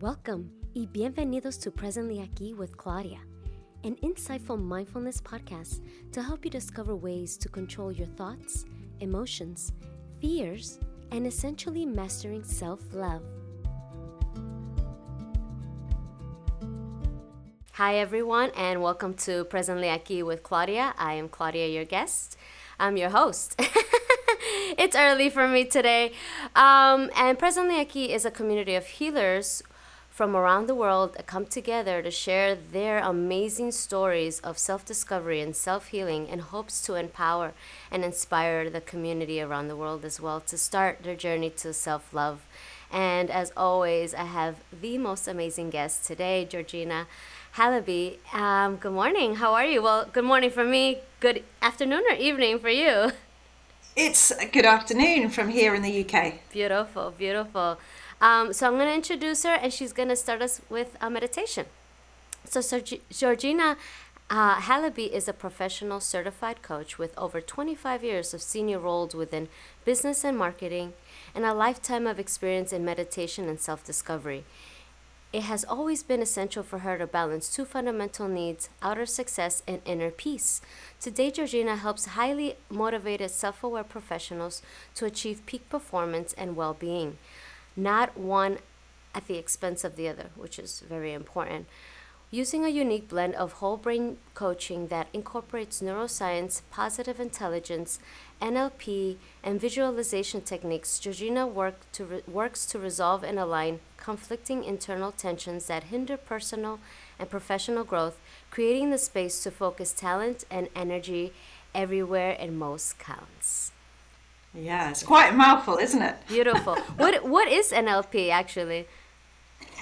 Welcome y bienvenidos to Presently Aquí with Claudia, an insightful mindfulness podcast to help you discover ways to control your thoughts, emotions, fears, and essentially mastering self love. Hi, everyone, and welcome to Presently Aquí with Claudia. I am Claudia, your guest. I'm your host. it's early for me today. Um, and Presently Aquí is a community of healers from around the world come together to share their amazing stories of self discovery and self healing in hopes to empower and inspire the community around the world as well to start their journey to self love. And as always, I have the most amazing guest today, Georgina Halabi. Um, good morning. How are you? Well, good morning for me. Good afternoon or evening for you. It's a good afternoon from here in the UK. Beautiful, beautiful. Um, so I'm going to introduce her, and she's going to start us with a meditation. So, so Georgina uh, Halabi is a professional certified coach with over 25 years of senior roles within business and marketing, and a lifetime of experience in meditation and self discovery. It has always been essential for her to balance two fundamental needs outer success and inner peace. Today, Georgina helps highly motivated, self aware professionals to achieve peak performance and well being, not one at the expense of the other, which is very important. Using a unique blend of whole brain coaching that incorporates neuroscience, positive intelligence, NLP, and visualization techniques, Georgina work to re- works to resolve and align conflicting internal tensions that hinder personal and professional growth, creating the space to focus talent and energy everywhere and most counts. Yeah, it's quite a mouthful, isn't it? Beautiful. what what is NLP actually?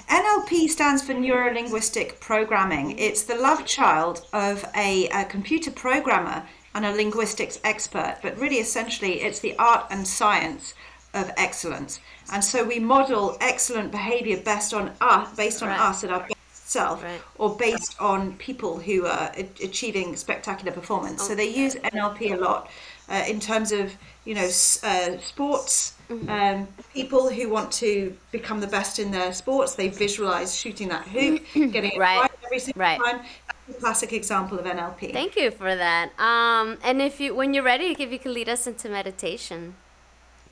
NLP stands for Neuro Linguistic Programming. It's the love child of a, a, computer programmer and a linguistics expert, but really essentially it's the art and science of excellence. And so we model excellent behavior based on us, based on right. us and our best self, right. or based on people who are achieving spectacular performance. Okay. So they use NLP a lot uh, in terms of you know uh, sports. Mm-hmm. um, people who want to become the best in their sports they visualize shooting that hoop getting it right, right every single right. time. That's a classic example of nlp thank you for that. Um, and if you when you're ready if you can lead us into meditation.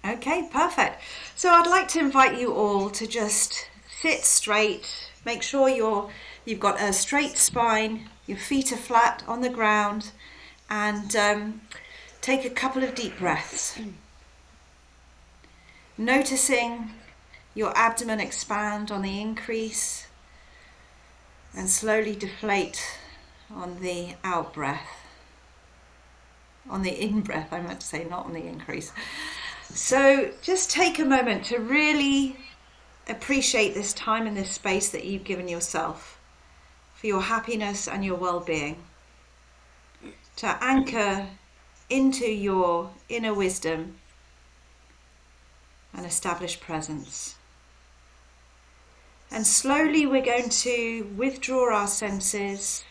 Okay perfect. So i'd like to invite you all to just sit straight. Make sure you're you've got a straight spine your feet are flat on the ground and um, Take a couple of deep breaths. Noticing your abdomen expand on the increase and slowly deflate on the out breath. On the in breath, I meant to say, not on the increase. So just take a moment to really appreciate this time and this space that you've given yourself for your happiness and your well being. To anchor into your inner wisdom and establish presence. And slowly we're going to withdraw our senses,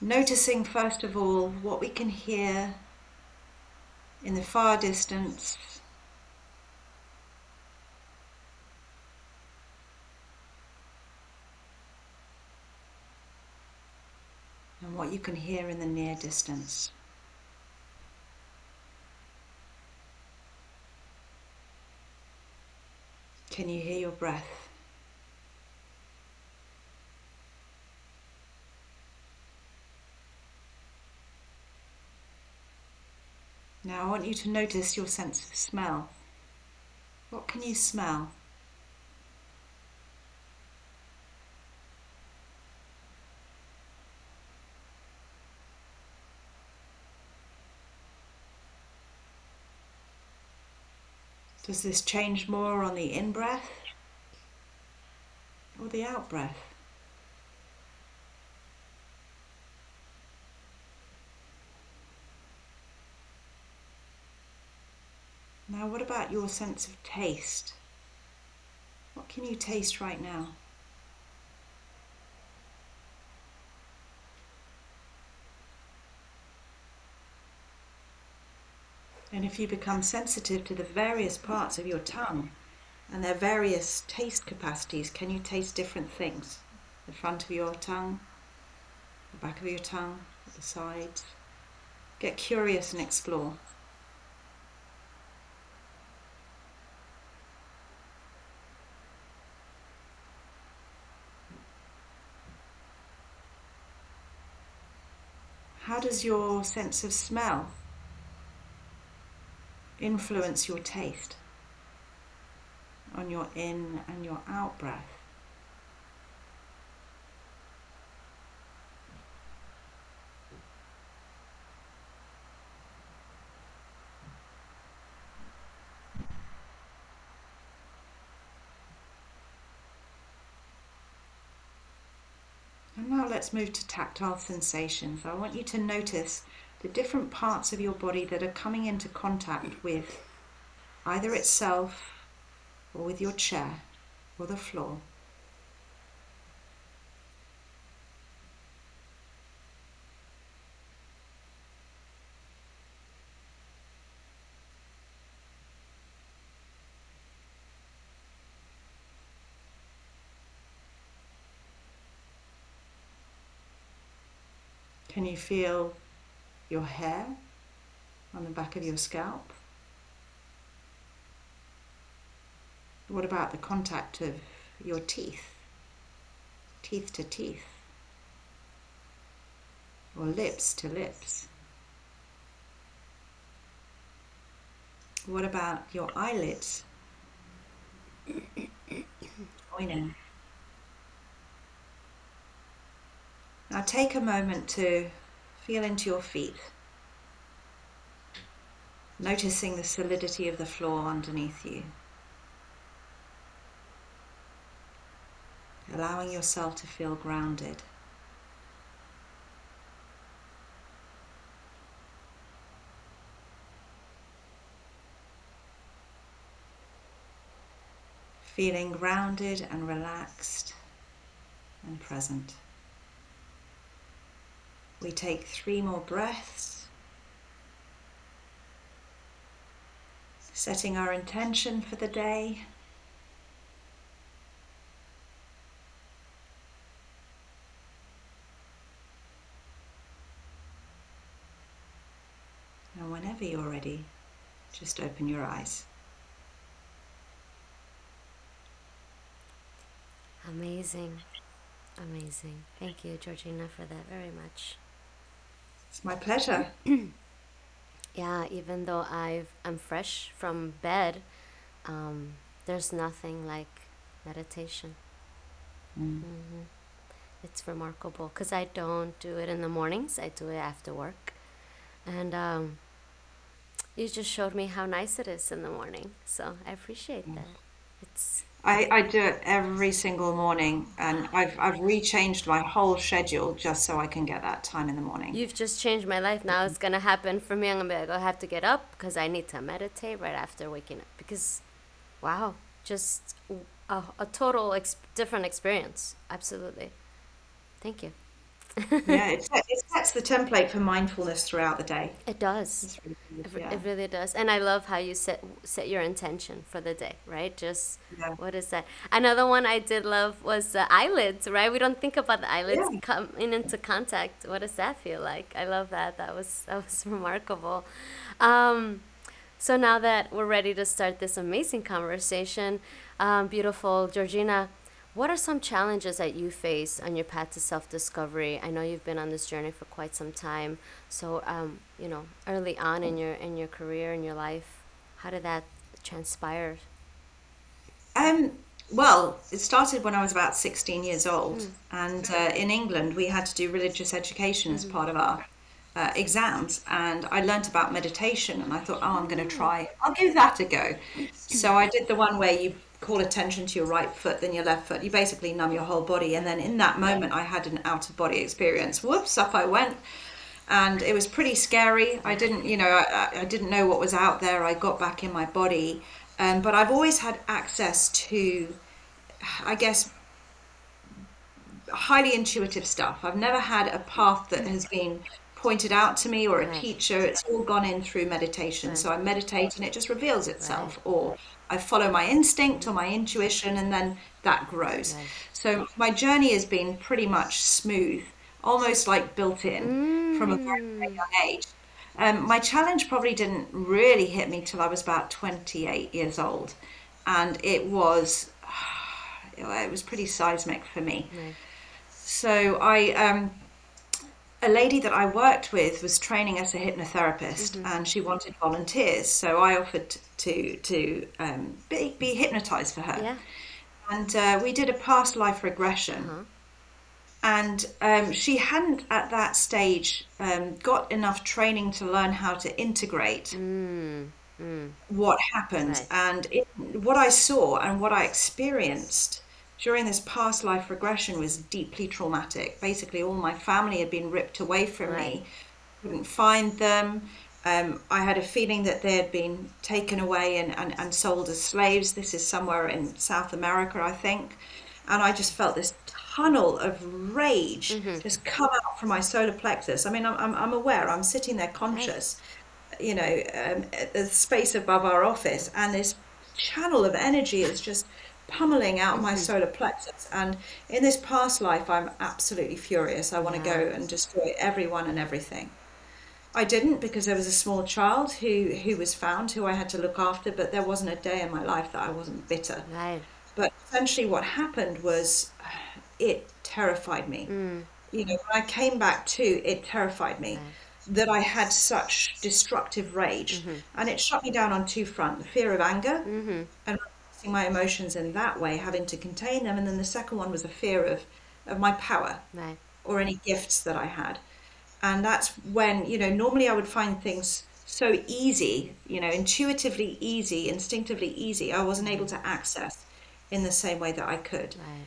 noticing first of all what we can hear in the far distance. And what you can hear in the near distance. Can you hear your breath? Now I want you to notice your sense of smell. What can you smell? Does this change more on the in breath or the out breath? Now, what about your sense of taste? What can you taste right now? And if you become sensitive to the various parts of your tongue and their various taste capacities. Can you taste different things? The front of your tongue, the back of your tongue, the sides. Get curious and explore. How does your sense of smell influence your taste on your in and your out breath? And now let's move to tactile sensations. I want you to notice the different parts of your body that are coming into contact with either itself or with your chair or the floor. Can you feel your hair on the back of your scalp? What about the contact of your teeth, teeth to teeth, or lips to lips? What about your eyelids? Joining. Now take a moment to feel into your feet, noticing the solidity of the floor underneath you. Allowing yourself to feel grounded. Feeling grounded and relaxed and present. We take three more breaths, setting our intention for the day. And whenever you're ready, just open your eyes. Amazing. Amazing. Thank you, Georgina, for that very much. It's my pleasure. Yeah, even though I've I'm fresh from bed, um, there's nothing like meditation. Mm. hmm It's remarkable because I don't do it in the mornings. I do it after work, and um, you just showed me how nice it is in the morning. So I appreciate that. It's I, I do it every single morning, and I've I've rechanged my whole schedule just so I can get that time in the morning. you've just changed my life. Now it's gonna happen for me. I'm gonna be like, "Oh, I have to get up because I need to meditate right after waking up. Because, wow, just a, a total ex- different experience. Absolutely. Thank you. Yeah, it, it sets the template for mindfulness throughout the day. It does. Really. Yeah, it really does. And I love how you set set your intention for the day, right? Just yeah, what is that? Another one I did love was the eyelids, right? We don't think about the eyelids yeah. coming into contact. What does that feel like? I love that. That was that was remarkable. Um, so now that we're ready to start this amazing conversation, um, beautiful Georgina, what are some challenges that you face on your path to self-discovery? I know you've been on this journey for quite some time. So, um, you know, early on in your in your career in your life, how did that transpire? Um, well, it started when I was about 16 years old, and uh, in England we had to do religious education as part of our uh, exams, and I learnt about meditation, and I thought, oh, I'm going to try, I'll give that a go. So I did the one where you call attention to your right foot, then your left foot. You basically numb your whole body, and then in that moment I had an out of body experience. Whoops, up I went. And it was pretty scary. I didn't, you know, I, I I didn't know what was out there. I got back in my body, um, but I've always had access to I guess, highly intuitive stuff. I've never had a path that has been pointed out to me or a teacher. It's all gone in through meditation. So I meditate and it just reveals itself. Or I follow my instinct or my intuition and then that grows. So my journey has been pretty much smooth, almost like built in from a very, very Mm. young age. Um, my challenge probably didn't really hit me till I was about 28 years old. And it was, it was pretty seismic for me. So I, um, a lady that I worked with was training as a hypnotherapist, and she wanted volunteers. So I offered to to um, be, be hypnotized for her, Yeah. and uh, we did a past life regression. Uh-huh. And um, she hadn't at that stage um, got enough training to learn how to integrate Mm. Mm. what happened Right. and it, what I saw and what I experienced during this past life regression was deeply traumatic. Basically, all my family had been ripped away from Right. me, couldn't find them. Um, I had a feeling that they had been taken away and, and, and sold as slaves. This is somewhere in South America, I think. And I just felt this tunnel of rage Mm-hmm. just come out from my solar plexus. I mean, I'm, I'm, I'm aware, I'm sitting there conscious you know, um, at the space above our office, and this channel of energy is just pummeling out my solar plexus. And in this past life, I'm absolutely furious. I want to go and destroy everyone and everything. I didn't because there was a small child who who was found who I had to look after, but there wasn't a day in my life that I wasn't bitter. Right. But essentially, what happened was it terrified me. Mm. You know, when I came back to, it terrified me that I had such destructive rage. And it shut me down on two fronts the fear of anger Mm-hmm. and repressing my emotions in that way, having to contain them. And then the second one was a fear of, of my power Right. or any gifts that I had. And that's when, you know, normally I would find things so easy, you know, intuitively easy, instinctively easy, I wasn't able to access in the same way that I could. Right.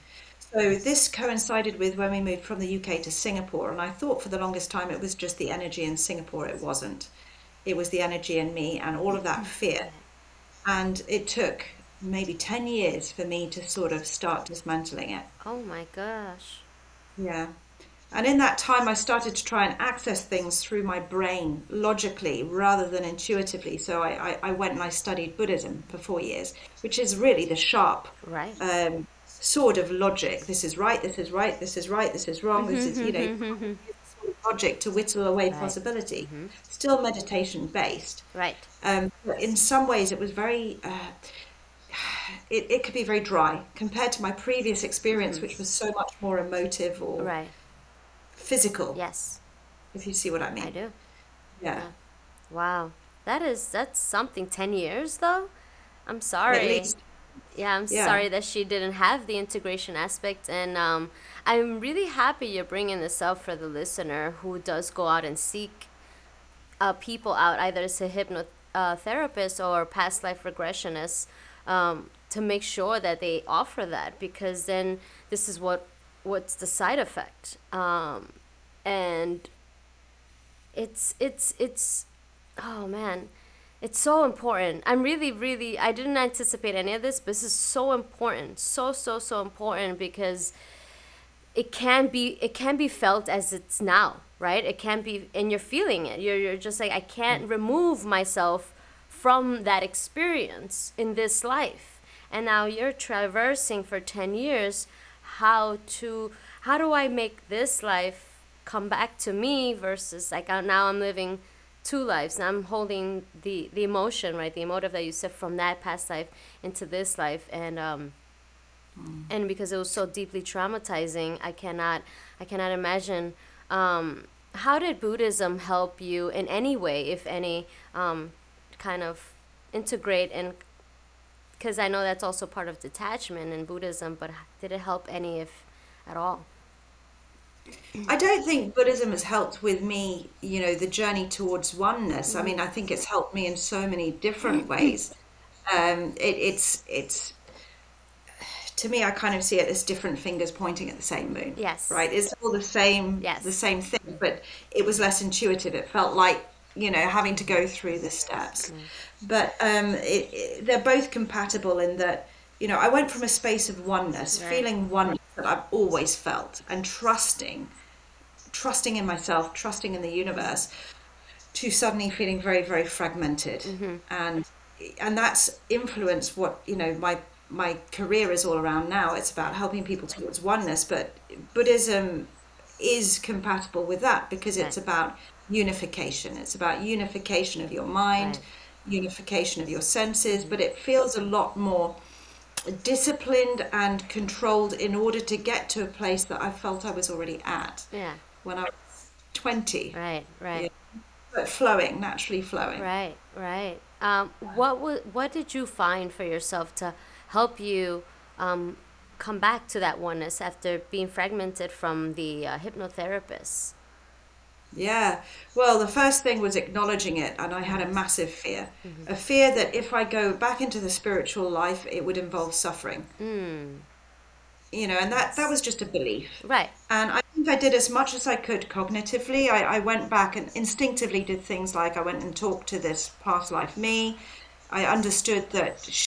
So this coincided with when we moved from the UK to Singapore, and I thought for the longest time it was just the energy in Singapore. It wasn't. It was the energy in me and all of that mm. fear. And it took maybe 10 years for me to sort of start dismantling it. Oh my gosh. Yeah. And in that time, I started to try and access things through my brain logically rather than intuitively. So I, I, I went and I studied Buddhism for four years, which is really the sharp Right. um, sword of logic. This is right, this is right, this is right, this is wrong, this is, you know, logic to whittle away Right. possibility. Still meditation based. right. Um, but in some ways, it was very, uh, it, it could be very dry compared to my previous experience, which was so much more emotive or Right. physical, Yes, if you see what I mean. I do. Yeah. Wow. That is that's something. Ten years though. I'm At sorry. least. Yeah, I'm Yeah. sorry that she didn't have the integration aspect, and um, I'm really happy you're bringing this up for the listener who does go out and seek uh, people out, either as a hypnotherapist or past life regressionist. um, to make sure that they offer that, because then this is what what's the side effect, um, and it's it's it's oh man it's so important. I'm really really i didn't anticipate any of this but this is so important so so so important because it can be it can be felt as it's now right? It can be and you're feeling it. You're, you're just like i can't remove myself from that experience in this life and now you're traversing for 10 years how to how do i make this life come back to me versus like uh, now i'm living two lives. And i'm holding the the emotion right the emotive that you said from that past life into this life. And um and because it was so deeply traumatizing i cannot i cannot imagine um how did buddhism help you in any way if any um kind of integrate and because i know that's also part of detachment in buddhism but did it help any if at all I don't think Buddhism has helped with me, you know, the journey towards oneness. I mean, I think it's helped me in so many different ways. Um, it, it's it's to me, I kind of see it as different fingers pointing at the same moon. Yes. Right. It's all the same. Yes. The same thing, but it was less intuitive. It felt like you know having to go through the steps. But um, it, it, they're both compatible in that you know I went from a space of oneness, Right. feeling oneness that I've always felt, and trusting trusting in myself, trusting in the universe, to suddenly feeling very, very fragmented. Mm-hmm. And and that's influenced what, you know, my my career is all around now. It's about helping people towards oneness, but Buddhism is compatible with that because it's Right. about unification. It's about unification of your mind, Right. Unification of your senses, but it feels a lot more disciplined and controlled in order to get to a place that I felt I was already at Yeah. when I was 20. Right. Right. But flowing, naturally flowing. Right, right. Um, what wa- what did you find for yourself to help you um, come back to that oneness after being fragmented from the uh, hypnotherapist? Yeah. Well, the first thing was acknowledging it, and I had a massive fear. A fear that if I go back into the spiritual life, it would involve suffering. Mm, You know, and that that was just a belief. right. And I think I did as much as I could cognitively. I, I went back and instinctively did things like I went and talked to this past life me. I understood that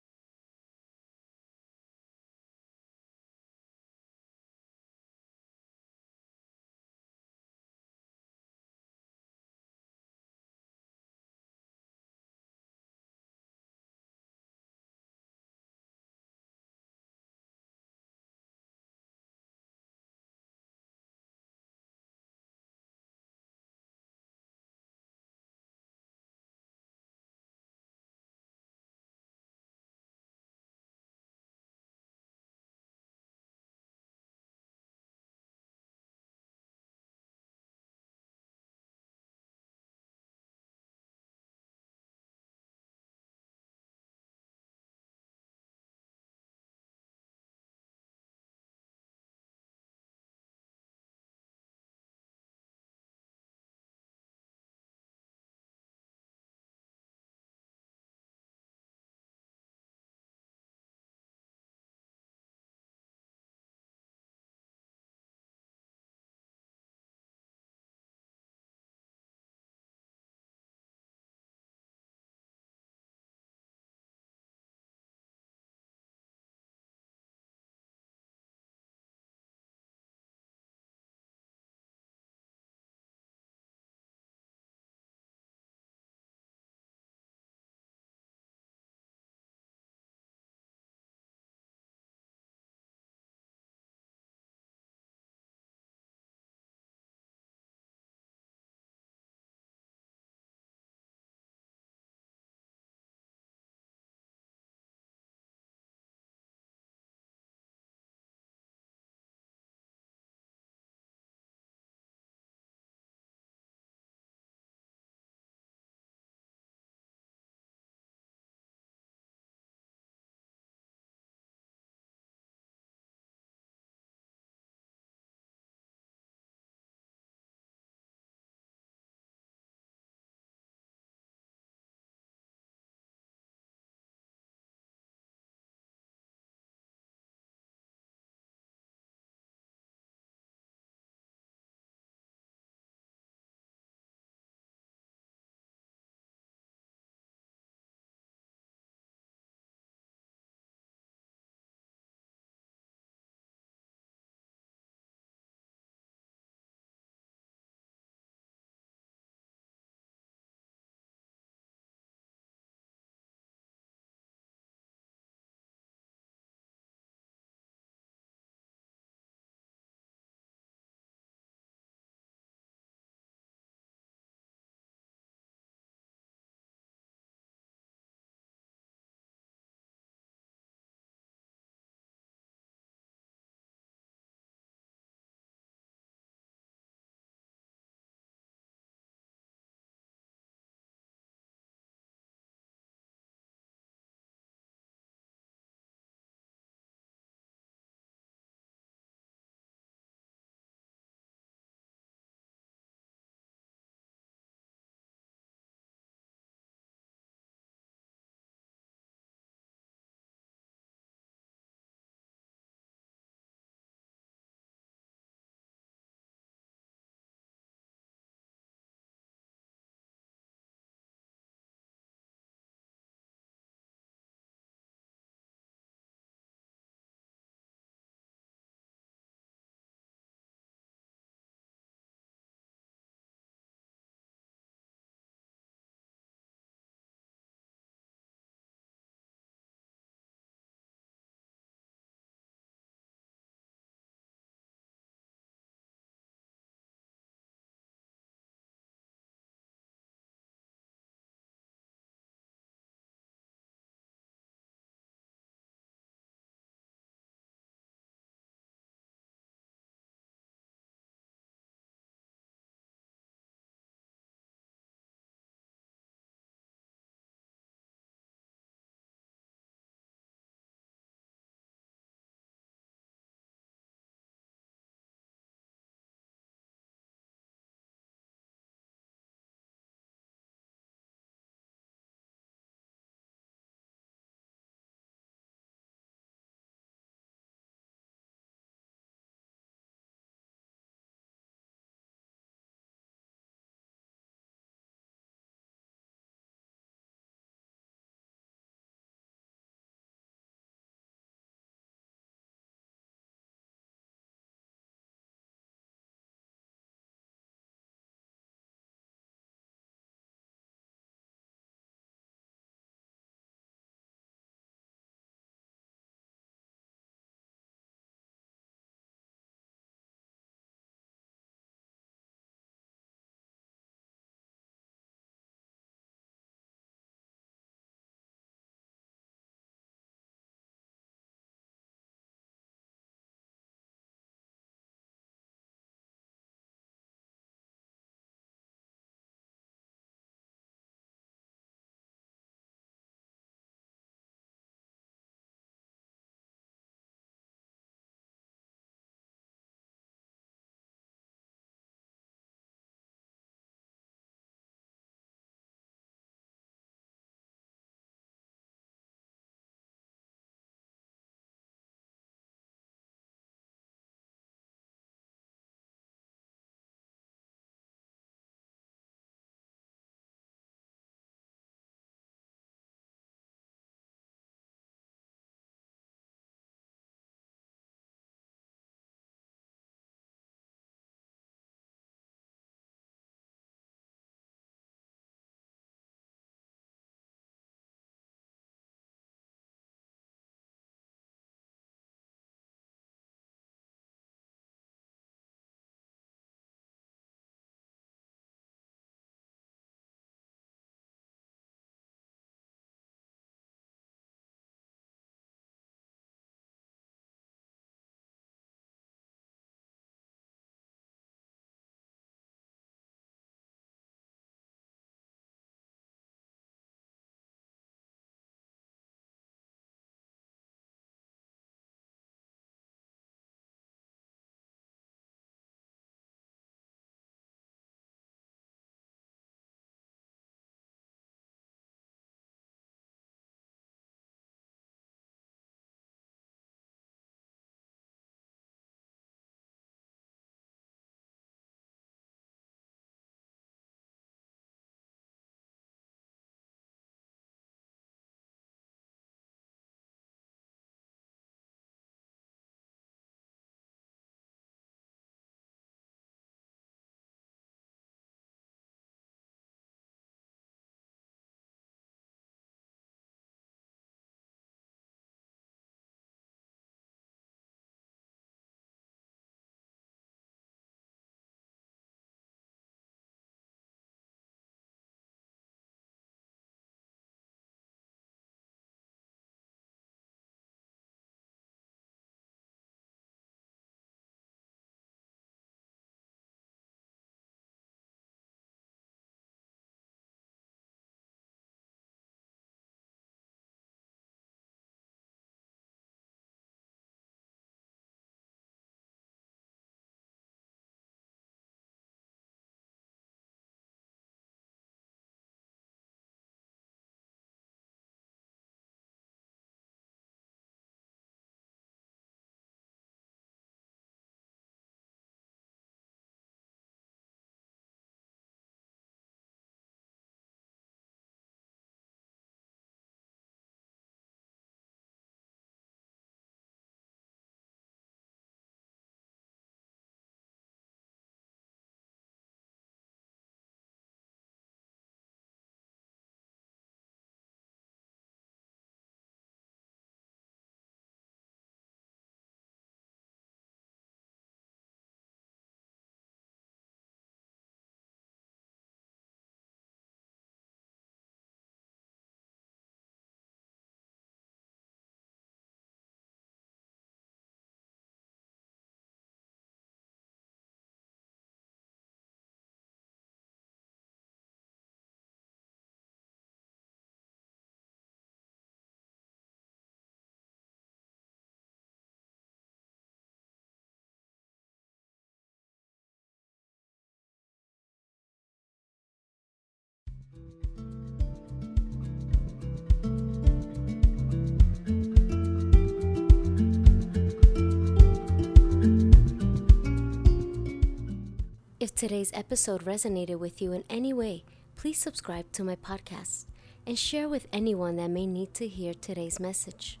If today's episode resonated with you in any way, please subscribe to my podcast and share with anyone that may need to hear today's message.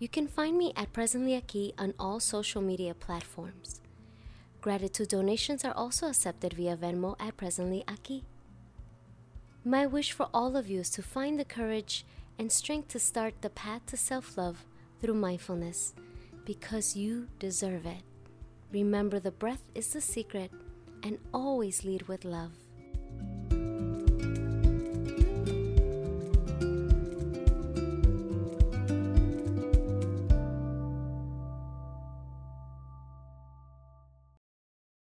You can find me at Presently Aquí on all social media platforms. Gratitude donations are also accepted via Venmo at Presently Aquí. My wish for all of you is to find the courage and strength to start the path to self love through mindfulness because you deserve it. Remember, the breath is the secret and always lead with love.